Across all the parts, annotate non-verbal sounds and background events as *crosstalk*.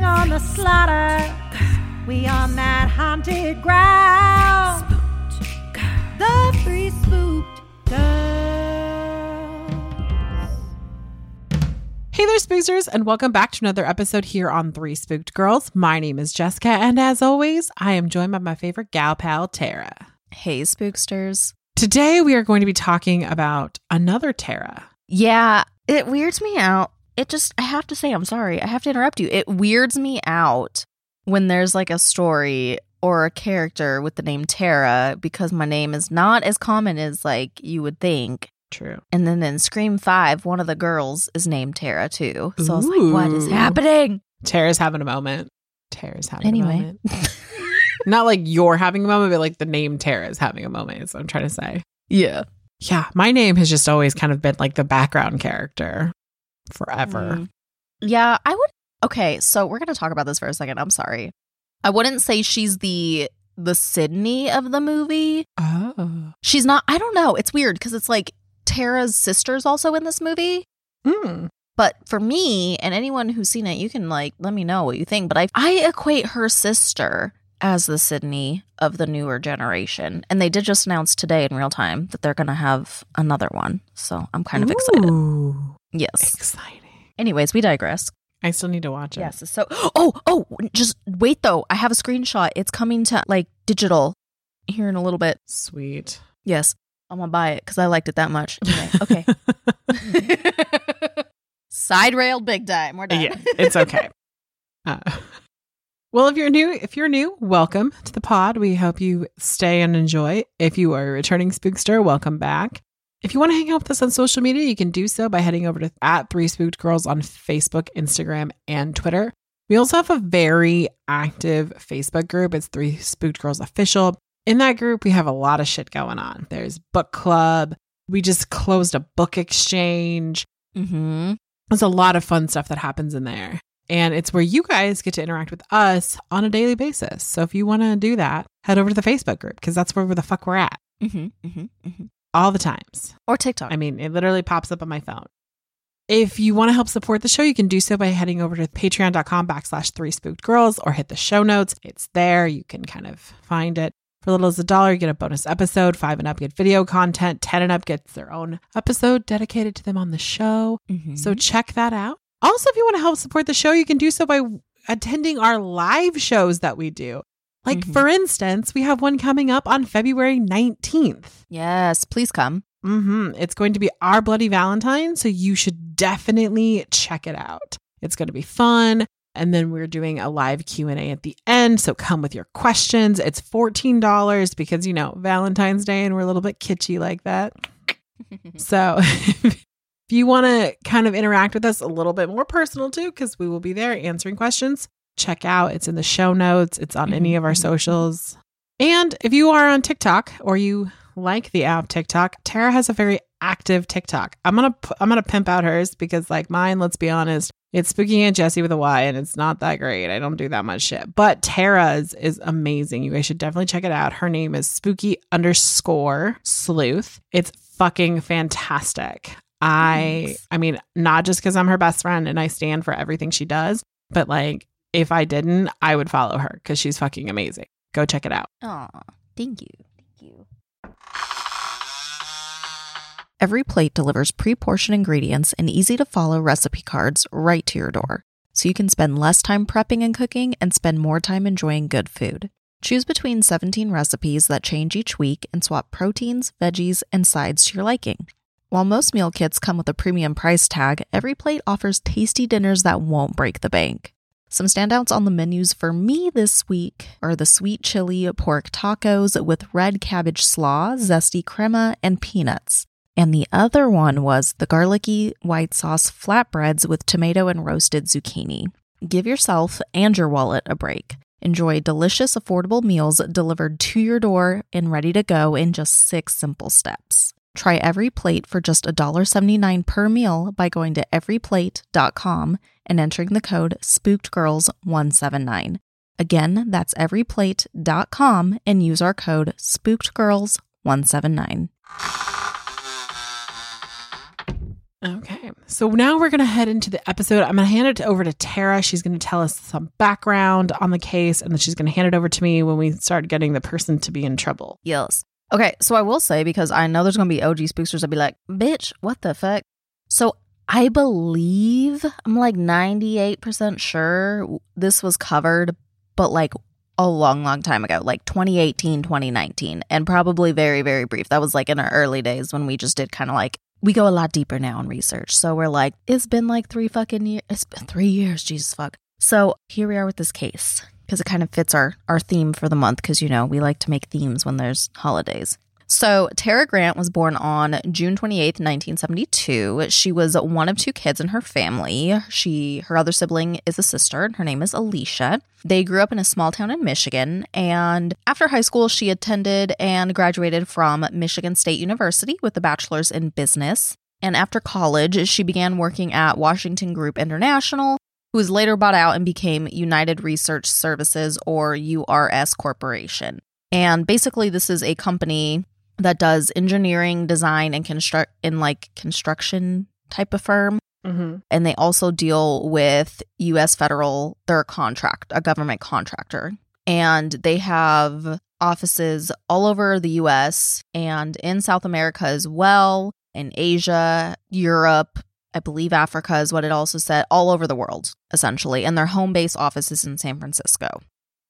Bring on the slaughter, we on that haunted ground. The three spooked girls. Hey there, spooksters, and welcome back to another episode here on Three Spooked Girls. My name is Jessica, and as always, I am joined by my favorite gal pal, Tara. Hey, spooksters. Today, we are going to be talking about another Tara. Yeah, it weirds me out. It just, I have to say, I'm sorry. I have to interrupt you. It weirds me out when there's like a story or a character with the name Tara because my name is not as common as like you would think. True. And then in Scream 5, one of the girls is named Tara too. So I was like, what is happening? Tara's having a moment. Tara's having Anyway. a moment. *laughs* Not like you're having a moment, but like the name Tara is having a moment, is what I'm trying to say. Yeah. Yeah, my name has just always kind of been like the background character forever. Mm. Yeah, I would. Okay, so we're gonna talk about this for a second. I'm sorry. I wouldn't say she's the the Sydney of the movie. Oh. She's not. I don't know. It's weird because it's like Tara's sister's also in this movie. Hmm. But for me and anyone who's seen it, you can like let me know what you think. But I I equate her sister as the Sydney of the newer generation, and they did just announce today in real time that they're gonna have another one. So I'm kind of excited. Ooh, Yes. exciting. Anyways, we digress. I still need to watch it. Yes. So, oh, oh, just wait though. I have a screenshot. It's coming to like digital here in a little bit. Sweet. Yes. I'm going to buy it because I liked it that much. Anyway, okay. *laughs* *laughs* Side railed big time. We're done. yeah, it's okay. *laughs* Uh, well, if you're new, if you're new, welcome to the pod. We hope you stay and enjoy. If you are a returning spookster, welcome back. If you want to hang out with us on social media, you can do so by heading over to at Three Spooked Girls on Facebook, Instagram, and Twitter. We also have a very active Facebook group. It's Three Spooked Girls Official. In that group, we have a lot of shit going on. There's book club. We just closed a book exchange. Mm-hmm. There's a lot of fun stuff that happens in there. And it's where you guys get to interact with us on a daily basis. So if you want to do that, head over to the Facebook group because that's where the fuck we're at Mm-hmm. Mm-hmm. Mm-hmm. all the times. Or TikTok. I mean, it literally pops up on my phone. If you want to help support the show, you can do so by heading over to patreon.com backslash three spooked girls or hit the show notes. It's there. You can kind of find it. For little as a dollar, you get a bonus episode. Five and up get video content. Ten and up gets their own episode dedicated to them on the show. Mhm. So check that out. Also, if you want to help support the show, you can do so by attending our live shows that we do. Like, Mhm. for instance, we have one coming up on February 19th. yes, please come. hmm It's going to be our Bloody Valentine, so you should definitely check it out. It's going to be fun. And then we're doing a live Q&A at the end, so come with your questions. It's $14 because, you know, Valentine's Day and we're a little bit kitschy like that. *laughs* So *laughs* if you want to kind of interact with us a little bit more personal too, because we will be there answering questions, check out. It's in the show notes, it's on any of our mm-hmm. socials. And if you are on TikTok or you like the app TikTok, Tara has a very active TikTok. I'm gonna I'm gonna pimp out hers because like mine, let's be honest, it's Spooky Aunt Jessie with a Y, and it's not that great. I don't do that much shit. But Tara's is amazing. You guys should definitely check it out. Her name is Spooky underscore Sleuth. It's fucking fantastic. I Thanks. I mean, not just because I'm her best friend and I stand for everything she does, but like if I didn't, I would follow her because she's fucking amazing. Go check it out. Aw, thank you. Thank you. EveryPlate delivers pre portioned ingredients and easy to follow recipe cards right to your door. so you can spend less time prepping and cooking and spend more time enjoying good food. Choose between 17 recipes that change each week and swap proteins, veggies, and sides to your liking. While most meal kits come with a premium price tag, EveryPlate offers tasty dinners that won't break the bank. Some standouts on the menus for me this week are the sweet chili pork tacos with red cabbage slaw, zesty crema, and peanuts. And the other one was the garlicky white sauce flatbreads with tomato and roasted zucchini. Give yourself and your wallet a break. Enjoy delicious, affordable meals delivered to your door and ready to go in just six simple steps. Try EveryPlate for just $1.79 per meal by going to everyplate.com and entering the code SpookedGirls179. Again, that's everyplate.com and use our code SpookedGirls179. Okay. So now we're going to head into the episode. I'm going to hand it over to Tara. She's going to tell us some background on the case, and then she's going to hand it over to me when we start getting the person to be in trouble. Yes. Okay, so I will say because I know there's gonna be OG spooksters that be like, "Bitch, what the fuck?" So I believe I'm like 98% sure this was covered, but like a long, long time ago, like 2018, 2019, and probably very, very brief. That was like in our early days when we just did kind of like we go a lot deeper now in research. So we're like, it's been like three fucking years. It's been three years, Jesus fuck. So here we are with this case because it kind of fits our our theme for the month because you know we like to make themes when there's holidays. So, Tara Grant was born on June 28th, 1972. She was one of two kids in her family. She her other sibling is a sister, and her name is Alicia. They grew up in a small town in Michigan, and after high school, she attended and graduated from Michigan State University with a bachelor's in business. And after college, she began working at Washington Group International, who was later bought out and became United Research Services or URS Corporation. And basically, this is a company that does engineering, design, and construct in like construction type of firm. Mm-hmm. And they also deal with U.S. federal, they're a contract, a government contractor. And they have offices all over the U.S. and in South America as well, in Asia, Europe, I believe Africa is what it also said, all over the world, essentially. And their home base office is in San Francisco.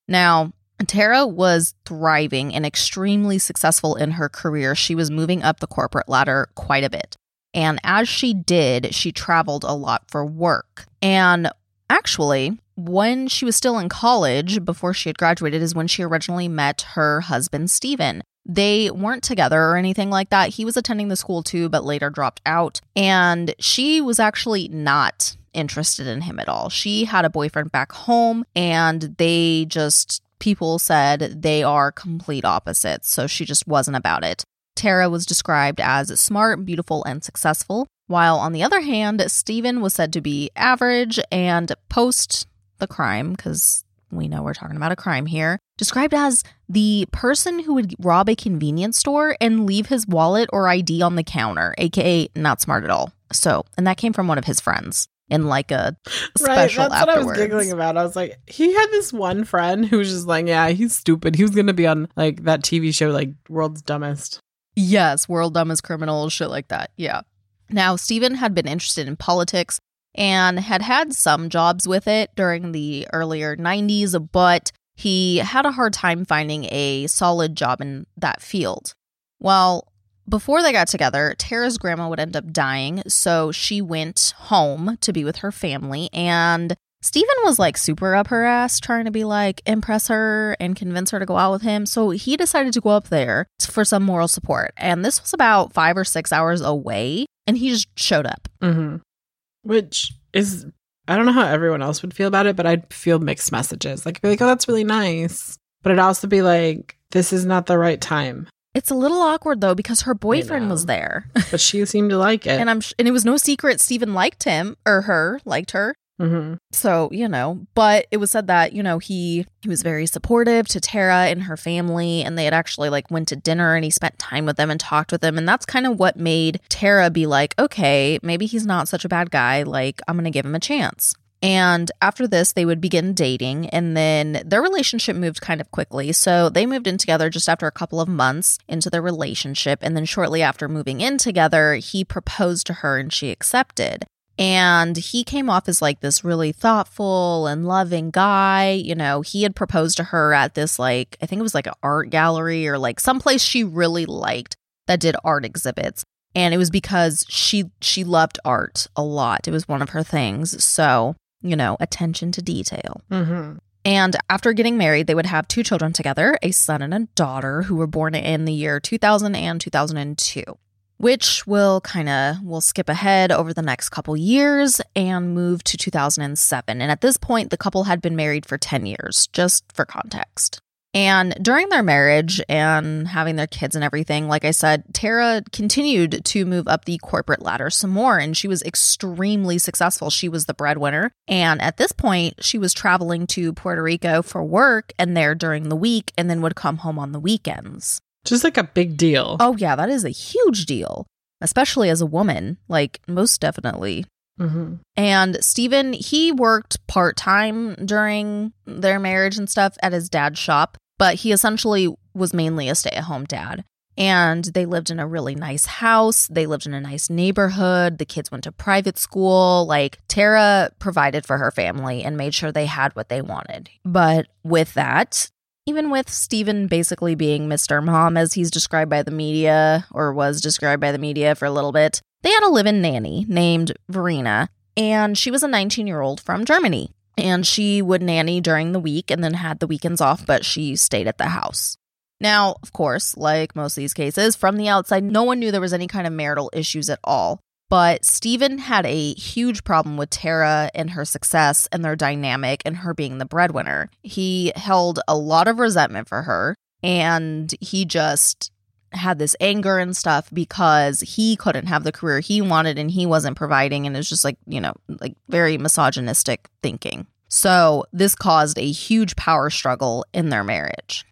Now, Tara was thriving and extremely successful in her career. She was moving up the corporate ladder quite a bit. And as she did, she traveled a lot for work. And actually, when she was still in college, before she had graduated, is when she originally met her husband, Stephen. They weren't together or anything like that. He was attending the school too, but later dropped out. And she was actually not interested in him at all. She had a boyfriend back home and they just people said they are complete opposites, so she just wasn't about it. Tara was described as smart, beautiful, and successful, while on the other hand, Stephen was said to be average and post the crime, because we know we're talking about a crime here, described as the person who would rob a convenience store and leave his wallet or ID on the counter, aka not smart at all. So, and that came from one of his friends in like a special right, that's afterwards. what I was giggling about. I was like, he had this one friend who was just like, yeah, he's stupid. He was gonna be on like that TV show, like World's Dumbest. Yes, world dumbest criminals, shit like that. Yeah. Now, Stephen had been interested in politics and had had some jobs with it during the earlier 90s, but he had a hard time finding a solid job in that field. Well, before they got together, Tara's grandma would end up dying, so she went home to be with her family. And Stephen was like super up her ass, trying to be like impress her and convince her to go out with him. So he decided to go up there for some moral support. And this was about five or six hours away, and he just showed up. Mm-hmm. Which is, I don't know how everyone else would feel about it, but I'd feel mixed messages. Like, I'd be like, oh, that's really nice. But it'd also be like, this is not the right time. It's a little awkward though because her boyfriend was there, But she seemed to like *laughs* it. and I'm sh- and it was no secret Stephen liked him or her liked her. Mm-hmm. So, you know, but it was said that, you know, he he was very supportive to Tara and her family and they had actually like went to dinner and he spent time with them and talked with them and that's kind of what made Tara be like, "Okay, maybe he's not such a bad guy, like I'm going to give him a chance." And after this, they would begin dating, and then their relationship moved kind of quickly. So they moved in together just after a couple of months into their relationship. And then shortly after moving in together, he proposed to her and she accepted. And he came off as like this really thoughtful and loving guy. You know, he had proposed to her at this, like, I think it was like an art gallery or like someplace she really liked that did art exhibits. And it was because she she loved art a lot. It was one of her things. So, you know, attention to detail. Mm-hmm. And after getting married, they would have two children together, a son and a daughter who were born in the year 2000 and 2002 which will kind of we'll skip ahead over the next couple years and move to 2007 and at this point the couple had been married for 10 years just for context. And during their marriage and having their kids and everything like i said tara continued to move up the corporate ladder some more and she was extremely successful. She was the breadwinner. And at this point she was traveling to puerto rico for work and there during the week and then would come home on the weekends Just like a big deal. Oh, yeah, that is a huge deal, especially as a woman, like most definitely. Mm-hmm. And Stephen, he worked part time during their marriage and stuff at his dad's shop, but he essentially was mainly a stay at home dad. And they lived in a really nice house. They lived in a nice neighborhood. The kids went to private school. Like Tara provided for her family and made sure they had what they wanted. But with that, even with Stephen basically being Mr. Mom as he's described by the media or was described by the media for a little bit, they had a live in nanny named Verena, and she was a 19 year old from Germany. And she would nanny during the week and then had the weekends off, but she stayed at the house. Now, of course, like most of these cases, from the outside, no one knew there was any kind of marital issues at all. But Stephen had a huge problem with Tara and her success and their dynamic and her being the breadwinner. He held a lot of resentment for her and he just had this anger and stuff because he couldn't have the career he wanted and he wasn't providing and it's just like, you know, like very misogynistic thinking. So, this caused a huge power struggle in their marriage.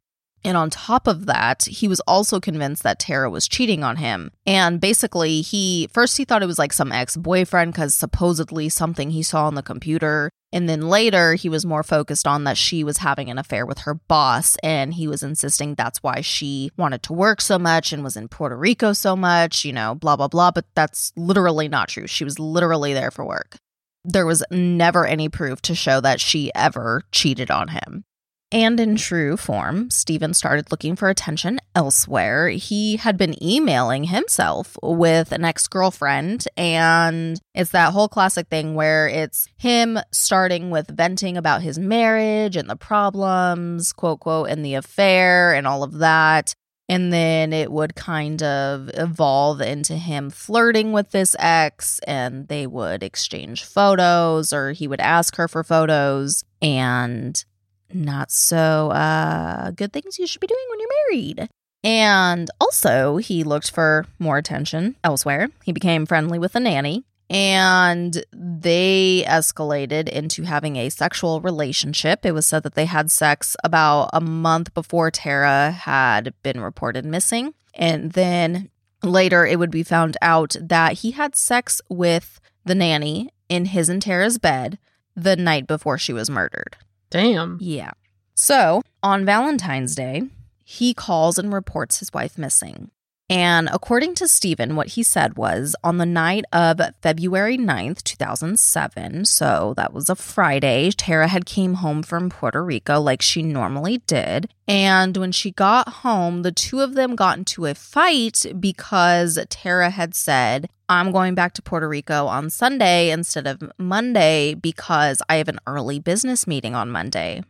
And on top of that, he was also convinced that Tara was cheating on him. And basically, he first he thought it was like some ex boyfriend because supposedly something he saw on the computer. And then later, he was more focused on that she was having an affair with her boss. And he was insisting that's why she wanted to work so much and was in Puerto Rico so much, you know, blah, blah, blah. But that's literally not true. She was literally there for work. There was never any proof to show that she ever cheated on him. And in true form, Stephen started looking for attention elsewhere. He had been emailing himself with an ex girlfriend, and it's that whole classic thing where it's him starting with venting about his marriage and the problems, quote, quote, and the affair and all of that. And then it would kind of evolve into him flirting with this ex, and they would exchange photos, or he would ask her for photos. And not so uh, good things you should be doing when you're married. And also, he looked for more attention elsewhere. He became friendly with a nanny, and they escalated into having a sexual relationship. It was said that they had sex about a month before Tara had been reported missing. And then later, it would be found out that he had sex with the nanny in his and Tara's bed the night before she was murdered. Damn. Yeah. So on Valentine's Day, he calls and reports his wife missing. And according to Stephen, what he said was on the night of February 9th, 2007, so that was a Friday, Tara had came home from Puerto Rico like she normally did. And when she got home, the two of them got into a fight because Tara had said, I'm going back to Puerto Rico on Sunday instead of Monday because I have an early business meeting on Monday.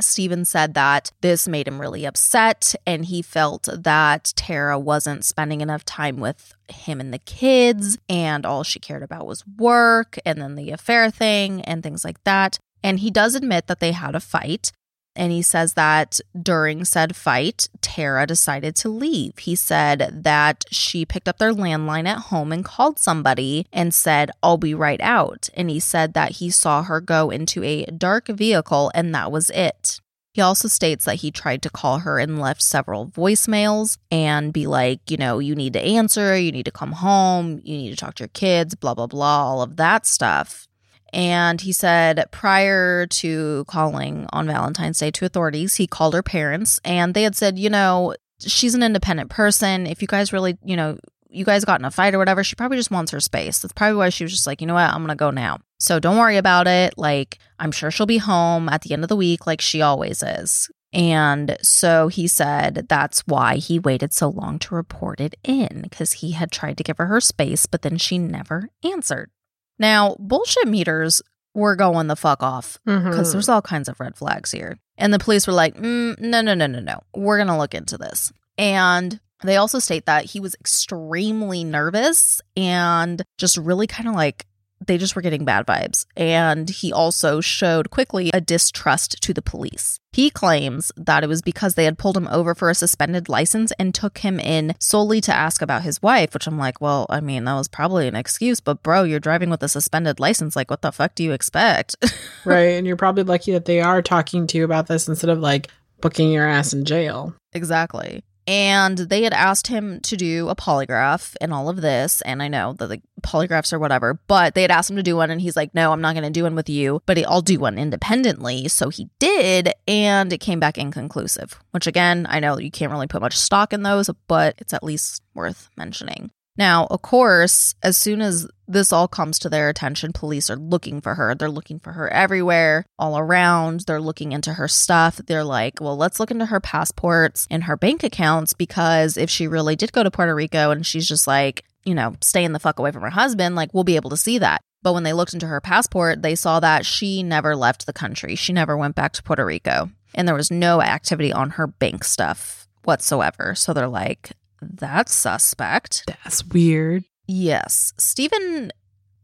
Stephen said that this made him really upset, and he felt that Tara wasn't spending enough time with him and the kids, and all she cared about was work and then the affair thing and things like that. And he does admit that they had a fight. And he says that during said fight, Tara decided to leave. He said that she picked up their landline at home and called somebody and said, I'll be right out. And he said that he saw her go into a dark vehicle and that was it. He also states that he tried to call her and left several voicemails and be like, you know, you need to answer, you need to come home, you need to talk to your kids, blah, blah, blah, all of that stuff. And he said prior to calling on Valentine's Day to authorities, he called her parents and they had said, you know, she's an independent person. If you guys really, you know, you guys got in a fight or whatever. She probably just wants her space. That's probably why she was just like, you know what, I'm gonna go now. So don't worry about it. Like, I'm sure she'll be home at the end of the week, like she always is. And so he said that's why he waited so long to report it in, because he had tried to give her her space, but then she never answered. Now, bullshit meters were going the fuck off because there's all kinds of red flags here. And the police were like, mm, no, no, no, no, no. We're going to look into this. And they also state that he was extremely nervous and just really kind of like they just were getting bad vibes. And he also showed quickly a distrust to the police. He claims that it was because they had pulled him over for a suspended license and took him in solely to ask about his wife, which I'm like, well, I mean, that was probably an excuse, but bro, you're driving with a suspended license. Like, what the fuck do you expect? *laughs* right. And you're probably lucky that they are talking to you about this instead of like booking your ass in jail. Exactly. And they had asked him to do a polygraph and all of this. And I know that the polygraphs or whatever, but they had asked him to do one. And he's like, no, I'm not going to do one with you, but I'll do one independently. So he did. And it came back inconclusive, which again, I know you can't really put much stock in those, but it's at least worth mentioning. Now, of course, as soon as this all comes to their attention, police are looking for her. They're looking for her everywhere, all around. They're looking into her stuff. They're like, well, let's look into her passports and her bank accounts because if she really did go to Puerto Rico and she's just like, you know, staying the fuck away from her husband, like we'll be able to see that. But when they looked into her passport, they saw that she never left the country. She never went back to Puerto Rico. And there was no activity on her bank stuff whatsoever. So they're like, that's suspect. That's weird. Yes. Stephen,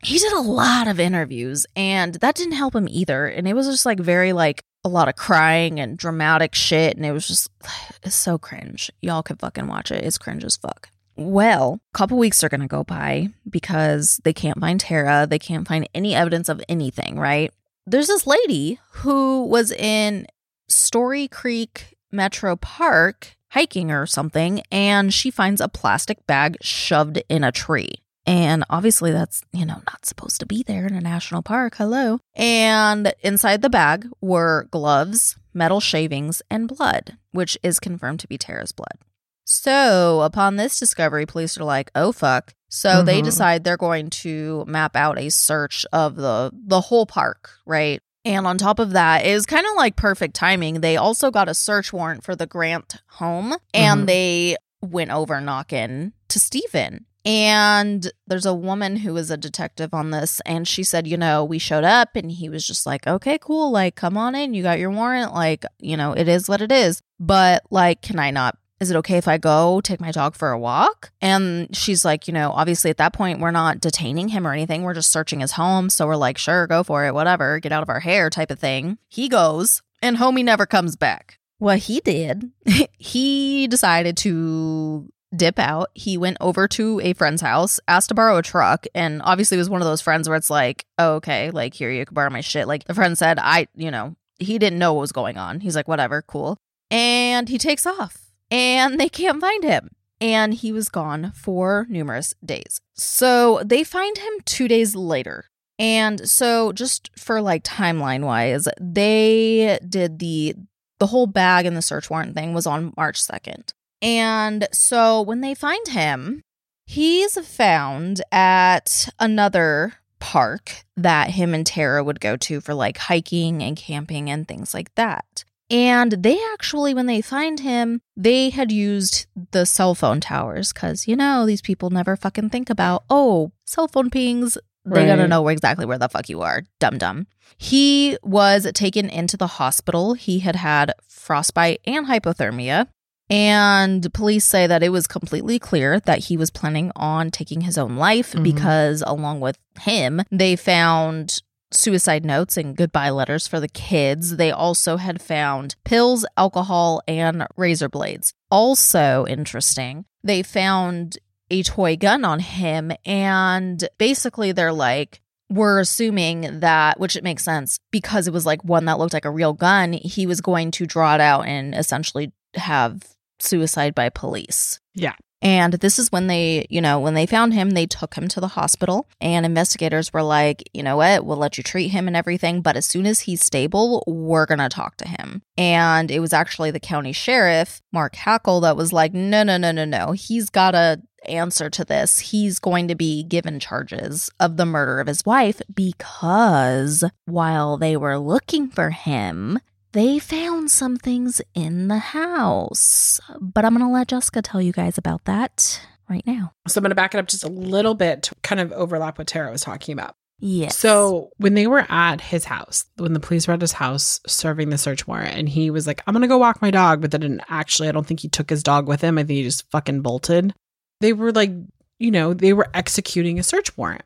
he did a lot of interviews and that didn't help him either. And it was just like very like a lot of crying and dramatic shit. And it was just, *sighs* it's so cringe. Y'all could fucking watch it. It's cringe as fuck. Well, a couple weeks are going to go by because they can't find Tara. They can't find any evidence of anything, right? There's this lady who was in Stony Creek Metro Park hiking or something, and she finds a plastic bag shoved in a tree. And obviously, that's, you know, not supposed to be there in a national park. Hello. And inside the bag were gloves, metal shavings, and blood, which is confirmed to be Tara's blood. So, upon this discovery, police are like, "Oh fuck." So they Mhm. decide they're going to map out a search of the the whole park, right? And on top of that, it was kind of like perfect timing. They also got a search warrant for the Grant home and Mhm. they went over knocking to Stephen. And there's a woman who was a detective on this, and she said, you know, we showed up and he was just like, okay, cool. Like, come on in. You got your warrant. Like, you know, it is what it is. But, like, can I not? Is it okay if I go take my dog for a walk? And she's like, you know, obviously at that point, we're not detaining him or anything. We're just searching his home. So we're like, sure, go for it, whatever, get out of our hair type of thing. He goes, and homie never comes back. What he did, *laughs* he decided to dip out. He went over to a friend's house, asked to borrow a truck, and obviously it was one of those friends where it's like, oh, okay, like here you can borrow my shit. Like the friend said, I, you know, he didn't know what was going on. He's like, whatever, cool. And he takes off and they can't find him. And he was gone for numerous days. So they find him two days later. And so just for like timeline wise, they did the the whole bag and the search warrant thing was on March 2nd. And so when they find him, he's found at another park that him and Tara would go to for like hiking and camping and things like that. And they actually, when they find him, they had used the cell phone towers because, you know, these people never fucking think about, oh, cell phone pings. They gotta know exactly where the fuck you are. Dum dum. He was taken into the hospital. He had had frostbite and hypothermia. And police say that it was completely clear that he was planning on taking his own life Mhm. because, along with him, they found suicide notes and goodbye letters for the kids. They also had found pills, alcohol, and razor blades. Also interesting, they found a toy gun on him, and basically, they're like, we're assuming that, which it makes sense because it was like one that looked like a real gun, he was going to draw it out and essentially have suicide by police. Yeah. And this is when they, you know, when they found him, they took him to the hospital and investigators were like, you know what, we'll let you treat him and everything. But as soon as he's stable, we're going to talk to him. And it was actually the county sheriff, Mark Hackel, that was like, no, no, no, no, no. He's got to answer to this. He's going to be given charges of the murder of his wife because while they were looking for him, they found some things in the house. But I'm going to let Jessica tell you guys about that right now. So I'm going to back it up just a little bit to kind of overlap what Tara was talking about. Yes. So when they were at his house, when the police were at his house serving the search warrant, and he was like, I'm gonna go walk my dog, but they didn't actually, I don't think he took his dog with him. I think he just fucking bolted. They were like, you know, they were executing a search warrant.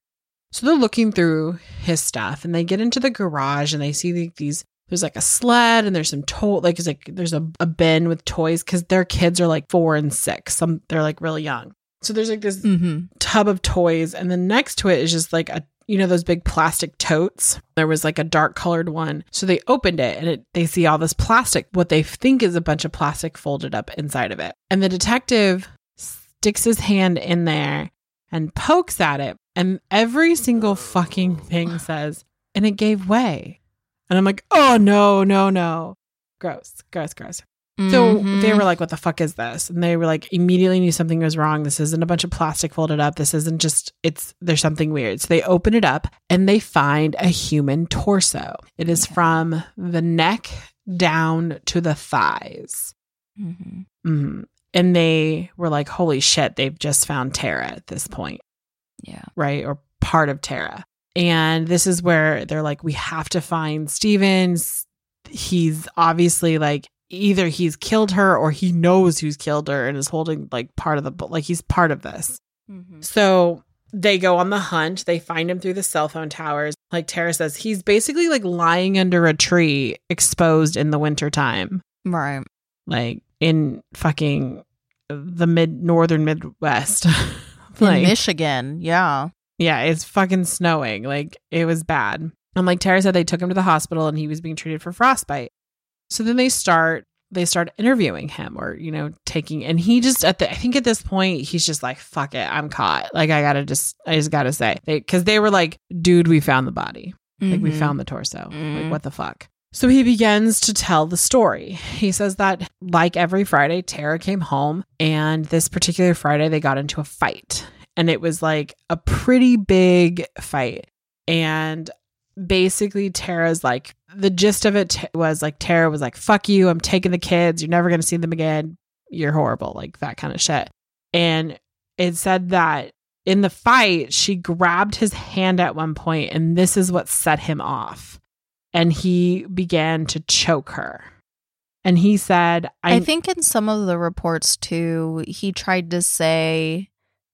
So they're looking through his stuff and they get into the garage and they see these there's like a sled and there's some toy like it's like there's a, a bin with toys because their kids are like four and six. Some they're like really young. So there's like this mm-hmm. tub of toys and then next to it is just like a you know those big plastic totes there was like a dark colored one so they opened it and it, they see all this plastic what they think is a bunch of plastic folded up inside of it and the detective sticks his hand in there and pokes at it and every single fucking thing says and it gave way and i'm like oh no no no gross gross gross so Mhm. they were like, "What the fuck is this?" And they were like, immediately knew something was wrong. This isn't a bunch of plastic folded up. This isn't just. It's there's something weird. So they open it up and they find a human torso. It is from the neck down to the thighs. Mhm. hmm And they were like, "Holy shit!" They've just found Tara at this point Yeah. right? Or part of Tara. And this is where they're like, we have to find Stevens. He's obviously like either he's killed her or he knows who's killed her and is holding like part of the like he's part of this. Mm-hmm. So they go on the hunt. They find him through the cell phone towers. Like Tara says, he's basically like lying under a tree, exposed in the wintertime, Right. like in fucking the mid northern Midwest. *laughs* In like, Michigan. Yeah. Yeah, it's fucking snowing. Like it was bad. And like Tara said, they took him to the hospital and he was being treated for frostbite. So then they start they start interviewing him or, you know, taking and he just at the I think at this point he's just like, fuck it, I'm caught. Like I gotta just I just gotta say. They cause they were like, dude, we found the body. Like we found the torso. Mhm. Like what the fuck? So he begins to tell the story. He says that like every Friday, Tara came home and this particular Friday they got into a fight. And it was like a pretty big fight. And basically Tara's like the gist of it was like Tara was like, fuck you, I'm taking the kids, you're never gonna see them again. You're horrible, like that kind of shit. And it said that in the fight, she grabbed his hand at one point, and this is what set him off. And he began to choke her. And he said, I, I, think in some of the reports too, he tried to say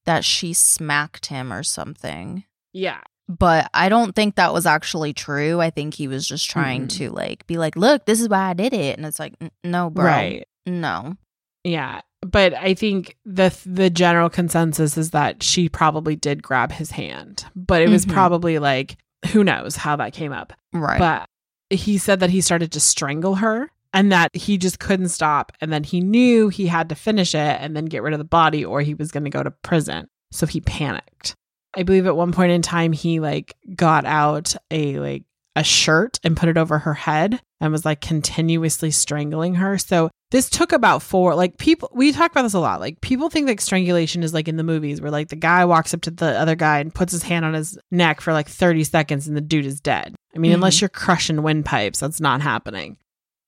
that she smacked him or something. yeah, But I don't think that was actually true. I think he was just trying Mhm. to like be like, "Look, this is why I did it," and it's like, "No, bro, right. no." Yeah. But I think the the general consensus is that she probably did grab his hand, but it was Mhm. probably like who knows how that came up. Right. But he said that he started to strangle her and that he just couldn't stop and then he knew he had to finish it and then get rid of the body or he was going to go to prison. So he panicked. I believe at one point in time he like got out a like a shirt and put it over her head and was like continuously strangling her. So this took about four like people we talk about this a lot. Like people think like strangulation is like in the movies where like the guy walks up to the other guy and puts his hand on his neck for like 30 seconds and the dude is dead. I mean, Mhm. unless you're crushing windpipes, that's not happening.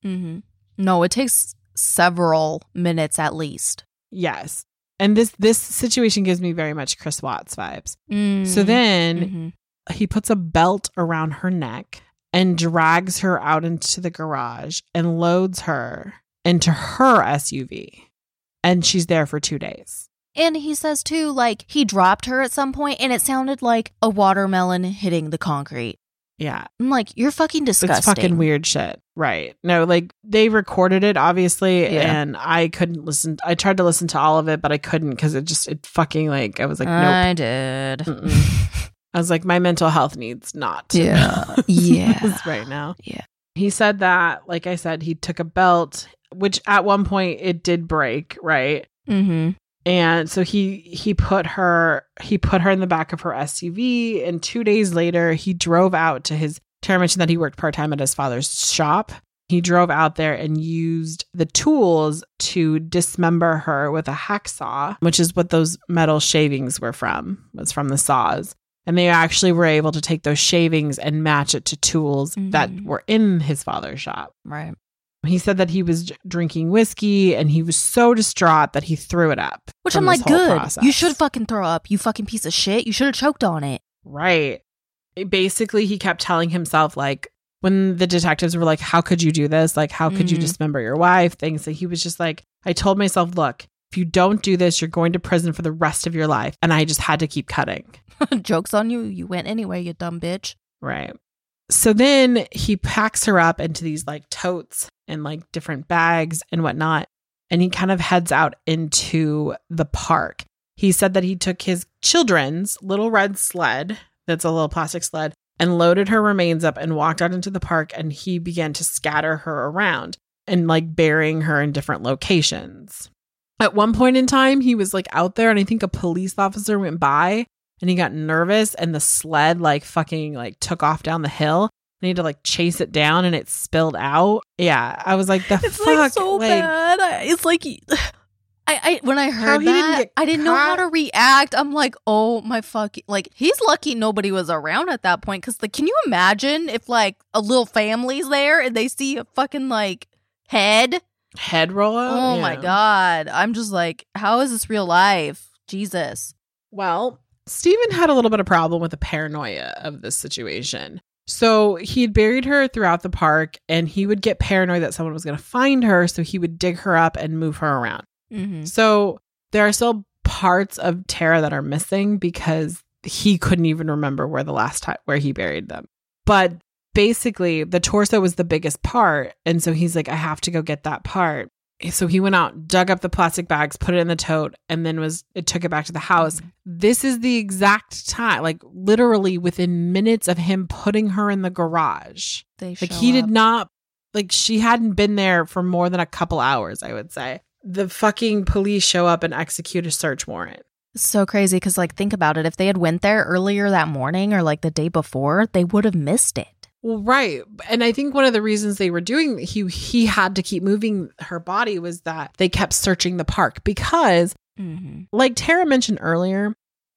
Hmm No, it takes several minutes at least. Yes. And this this situation gives me very much Chris Watts vibes. Mm-hmm. So then he puts a belt around her neck and drags her out into the garage and loads her into her SUV. And she's there for 2 days. And he says too, like he dropped her at some point, and it sounded like a watermelon hitting the concrete. Yeah. I'm like, you're fucking disgusting. It's fucking weird shit. Right. No, like they recorded it obviously Yeah. and I couldn't listen I tried to listen to all of it but I couldn't cuz it just it fucking like I was like nope. I did. Mm-mm. I was like my mental health needs not. Yeah. *laughs* Yeah. right now. Yeah. He said that like I said he took a belt which at one point it did break, right? mm-hmm. And so he he put her he put her in the back of her SUV and 2 days later he drove out to his Tara mentioned that he worked part-time at his father's shop. he drove out there and used the tools to dismember her with a hacksaw, which is what those metal shavings were from, was from the saws. And they actually were able to take those shavings and match it to tools that Mhm. were in his father's shop. Right. He said that he was drinking whiskey and he was so distraught that he threw it up. Which I'm like, good. process. You should fucking throw up. You fucking piece of shit. You should have choked on it. Right. It- basically, he kept telling himself, like, when the detectives were like, How could you do this? Like, how could you Mhm. dismember your wife? Things that he was just like, I told myself, Look, if you don't do this, you're going to prison for the rest of your life. And I just had to keep cutting. *laughs* Joke's on you. You went anyway, you dumb bitch. Right. So then he packs her up into these like totes and like different bags and whatnot. And he kind of heads out into the park. He said that he took his children's little red sled, that's a little plastic sled, and loaded her remains up and walked out into the park. And he began to scatter her around and like burying her in different locations. At one point in time, he was like out there, and I think a police officer went by and he got nervous and the sled like fucking like took off down the hill and he had to like chase it down and it spilled out. Yeah. I was like, the It's fuck? like so bad. I, it's like *sighs* I, I when I How heard he didn't that, get I didn't know how to react. I'm like, oh my fuck! Like he's lucky nobody was around at that point. Because like, can you imagine if like a little family's there and they see a fucking like head? Head roll out? Oh my god! I'm just like, how is this real life? Jesus. Well, Stephen had a little bit of problem with the paranoia of this situation. So he had buried her throughout the park and he would get paranoid that someone was going to find her. So he would dig her up and move her around. Mm-hmm. So there are still parts of Tara that are missing because he couldn't even remember where the last time where he buried them. But basically, the torso was the biggest part, and so he's like, I have to go get that part. So he went out, dug up the plastic bags, put it in the tote, and then was it took it back to the house. Mm-hmm. This is the exact time, like literally within minutes of him putting her in the garage. They Like he did up. not like she hadn't been there for more than a couple hours, I would say. The fucking police show up and execute a search warrant. so crazy because like think about it. If they had went there earlier that morning or like the day before, they would have missed it. Well, right. And I think one of the reasons they were doing he he had to keep moving her body was that they kept searching the park because Mm-hmm. like Tara mentioned earlier,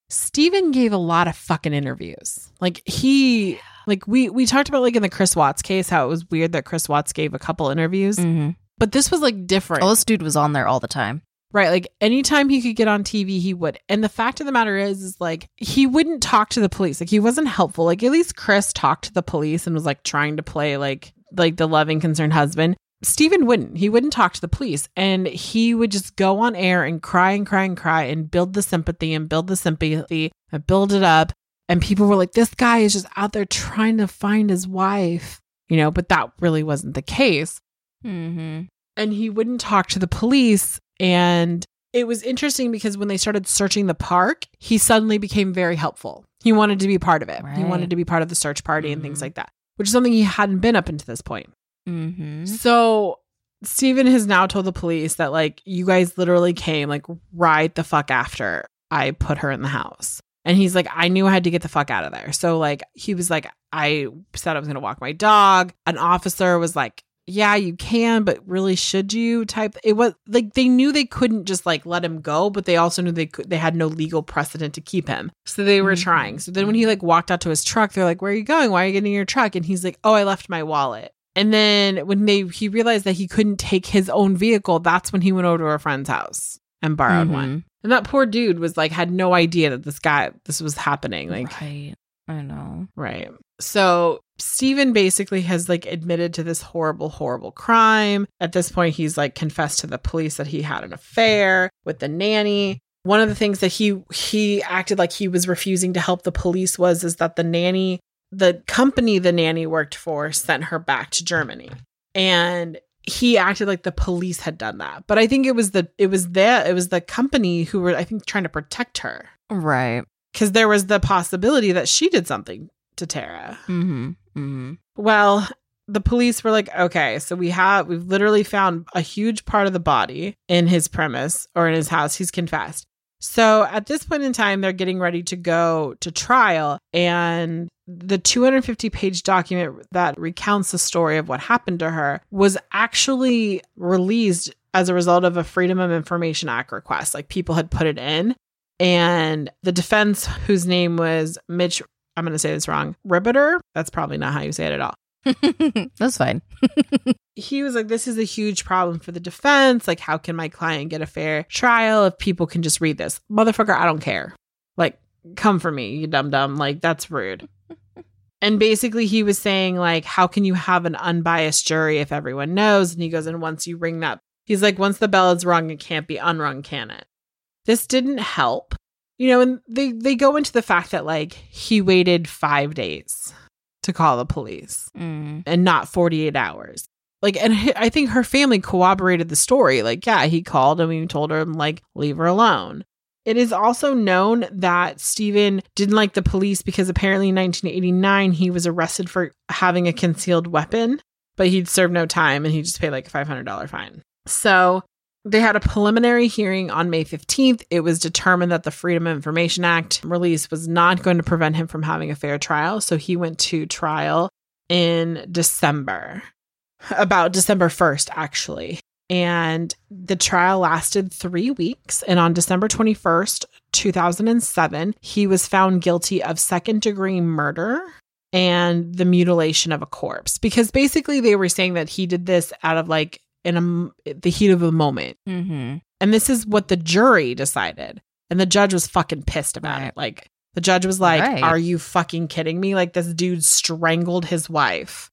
Stephen gave a lot of fucking interviews. Like he like we we talked about like in the Chris Watts case how it was weird that Chris Watts gave a couple interviews, Mm-hmm. but this was like different. Oh, this dude was on there all the time. Right. Like anytime he could get on TV, he would. And the fact of the matter is, is like he wouldn't talk to the police. Like he wasn't helpful. Like at least Chris talked to the police and was like trying to play like like the loving, concerned husband. Stephen wouldn't. He wouldn't talk to the police. And he would just go on air and cry and cry and cry and build the sympathy and build the sympathy and build it up. And people were like, this guy is just out there trying to find his wife, you know, but that really wasn't the case Mm-hmm. And he wouldn't talk to the police. And it was interesting because when they started searching the park, he suddenly became very helpful. He wanted to be part of it. He wanted to be part of the search party and things Mhm. like that, which is something he hadn't been up until this point. Mm-hmm. So Stephen has now told the police that, like, you guys literally came, like, right the fuck after I put her in the house. And he's like, I knew I had to get the fuck out of there. So, like, he was like, I said I was going to walk my dog. An officer was like, yeah, you can, but really should you type it was like they knew they couldn't just like let him go, but they also knew they could they had no legal precedent to keep him. So they were Mhm. trying. So then when he like walked out to his truck, they're like, Where are you going? Why are you getting your truck? And he's like, Oh, I left my wallet. And then when they he realized that he couldn't take his own vehicle, that's when he went over to a friend's house and borrowed one. And that poor dude was like had no idea that this guy this was happening. Like right. I know. Right. So Stephen basically has like admitted to this horrible, horrible crime. At this point, he's like confessed to the police that he had an affair with the nanny. One of the things that he he acted like he was refusing to help the police was is that the nanny, the company the nanny worked for, sent her back to Germany. And he acted like the police had done that. But I think it was the it was the it was the company who were I think trying to protect her Right. Because there was the possibility that she did something to Tara. Mm-hmm. Mm-hmm. Well, the police were like, okay, so we have we've literally found a huge part of the body in his premise or in his house. He's confessed. So at this point in time, they're getting ready to go to trial. And the 250 page document that recounts the story of what happened to her was actually released as a result of a Freedom of Information Act request. Like people had put it in. And the defense, whose name was Mitch, I'm going to say this wrong, Ribeter. That's probably not how you say it at all. *laughs* That's fine. *laughs* he was like, This is a huge problem for the defense. Like, how can my client get a fair trial if people can just read this? Motherfucker, I don't care. Like, come for me, you dumb dumb. Like, that's rude. *laughs* and basically, he was saying, like, how can you have an unbiased jury if everyone knows? And he goes, And once you ring that, he's like, Once the bell is rung, it can't be unrung, can it? This didn't help. You know, and they, they go into the fact that, like, he waited five days to call the police Mm. and not 48 hours. Like, and I think her family corroborated the story. Like, yeah, he called and we told her, like, leave her alone. It is also known that Stephen didn't like the police because apparently in 1989 he was arrested for having a concealed weapon, but he'd served no time and he just paid like a $500 fine. So they had a preliminary hearing on May 15th. It was determined that the Freedom of Information Act release was not going to prevent him from having a fair trial. So he went to trial in December, about December 1st, actually. And the trial lasted three weeks. And on December 21st, 2007, he was found guilty of second degree murder and the mutilation of a corpse because basically they were saying that he did this out of like in a, the heat of a moment. Mm-hmm. And this is what the jury decided. And the judge was fucking pissed about Right. it. Like the judge was like, Right. "Are you fucking kidding me? Like this dude strangled his wife."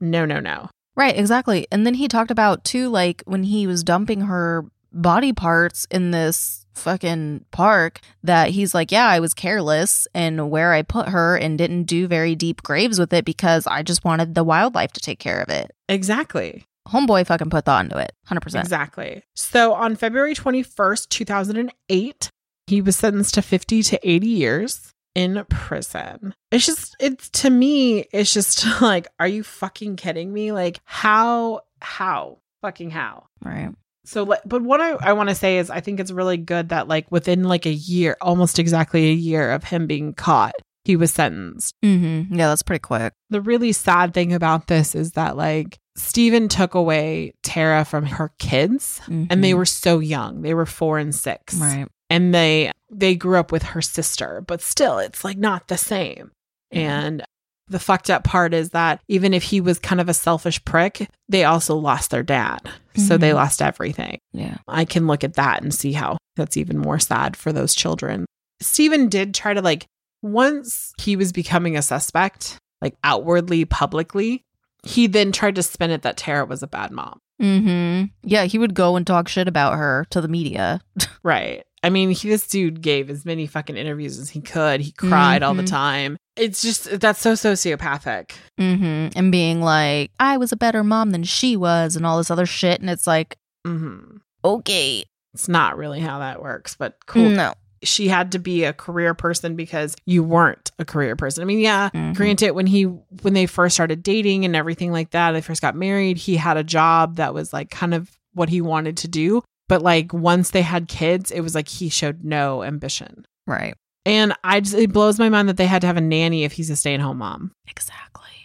No, no, no. Right, exactly. And then he talked about too, like when he was dumping her body parts in this fucking park, that he's like, Yeah, I was careless in where I put her and didn't do very deep graves with it because I just wanted the wildlife to take care of it. Exactly. Homeboy fucking put thought into it. 100%. Exactly. So on February 21st, 2008, he was sentenced to 50 to 80 years in prison. It's just, it's to me, it's just *laughs* like, are you fucking kidding me? Like, how, how, fucking how? Right. So, like, but what I, I want to say is, I think it's really good that, like, within like a year, almost exactly a year of him being caught, he was sentenced. Mm-hmm. Yeah, that's pretty quick. The really sad thing about this is that, like, Stephen took away Tara from her kids, and they Mhm. were so young. They were four and six, Right. and they they grew up with her sister, but still, it's like not the same. And the fucked up part is that even if he was kind of a selfish prick, they also lost their dad, so they Mhm. lost everything. Yeah. I can look at that and see how that's even more sad for those children. Stephen did try to like once he was becoming a suspect, like outwardly, publicly, he then tried to spin it that Tara was a bad mom. Mm-hmm. Yeah, he would go and talk shit about her to the media. *laughs* Right. I mean, he, this dude gave as many fucking interviews as he could. He cried all the Mhm. time. It's just, that's so sociopathic. Mm-hmm. And being like, I was a better mom than she was, and all this other shit. And it's like, mm-hmm. okay, It's not really how that works, but cool. no. She had to be a career person because you weren't a career person. I mean, yeah, Mhm. granted when he when they first started dating and everything like that they first got married he had a job that was like kind of what he wanted to do but like once they had kids it was like he showed no ambition Right. and i just it blows my mind that they had to have a nanny if he's a stay-at-home mom Exactly.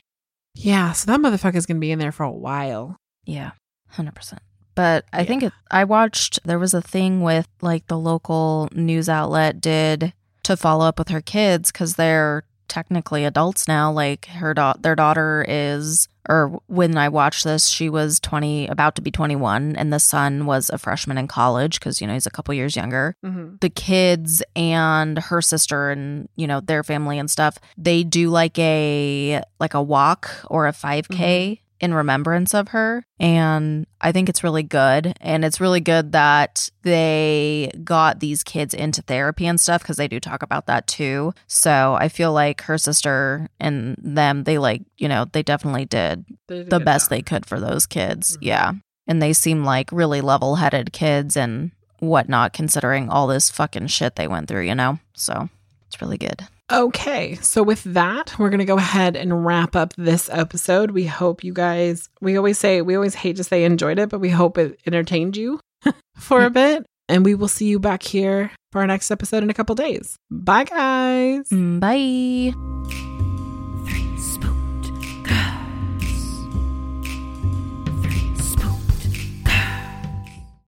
yeah so that motherfucker's gonna be in there for a while Yeah. 100%. But I Yeah. think it, I watched, there was a thing with like the local news outlet did to follow up with her kids because they're technically adults now. Like her, da- their daughter is, or when I watched this, she was 20, about to be 21, and the son was a freshman in college because, you know, he's a couple years younger. mm-hmm. the kids and her sister and you know their family and stuff they do like a like a walk or a 5k in remembrance of her and i think it's really good and it's really good that they got these kids into therapy and stuff because they do talk about that too so i feel like her sister and them they like you know they definitely did the best they could for those kids. Mhm. Yeah. And they seem like really level headed kids and whatnot, considering all this fucking shit they went through, you know? So it's really good. Okay, so with that, we're going to go ahead and wrap up this episode. We hope you guys, we always say, we always hate to say enjoyed it, but we hope it entertained you *laughs* for a bit. And we will see you back here for our next episode in a couple days. Bye, guys. Mm, Bye.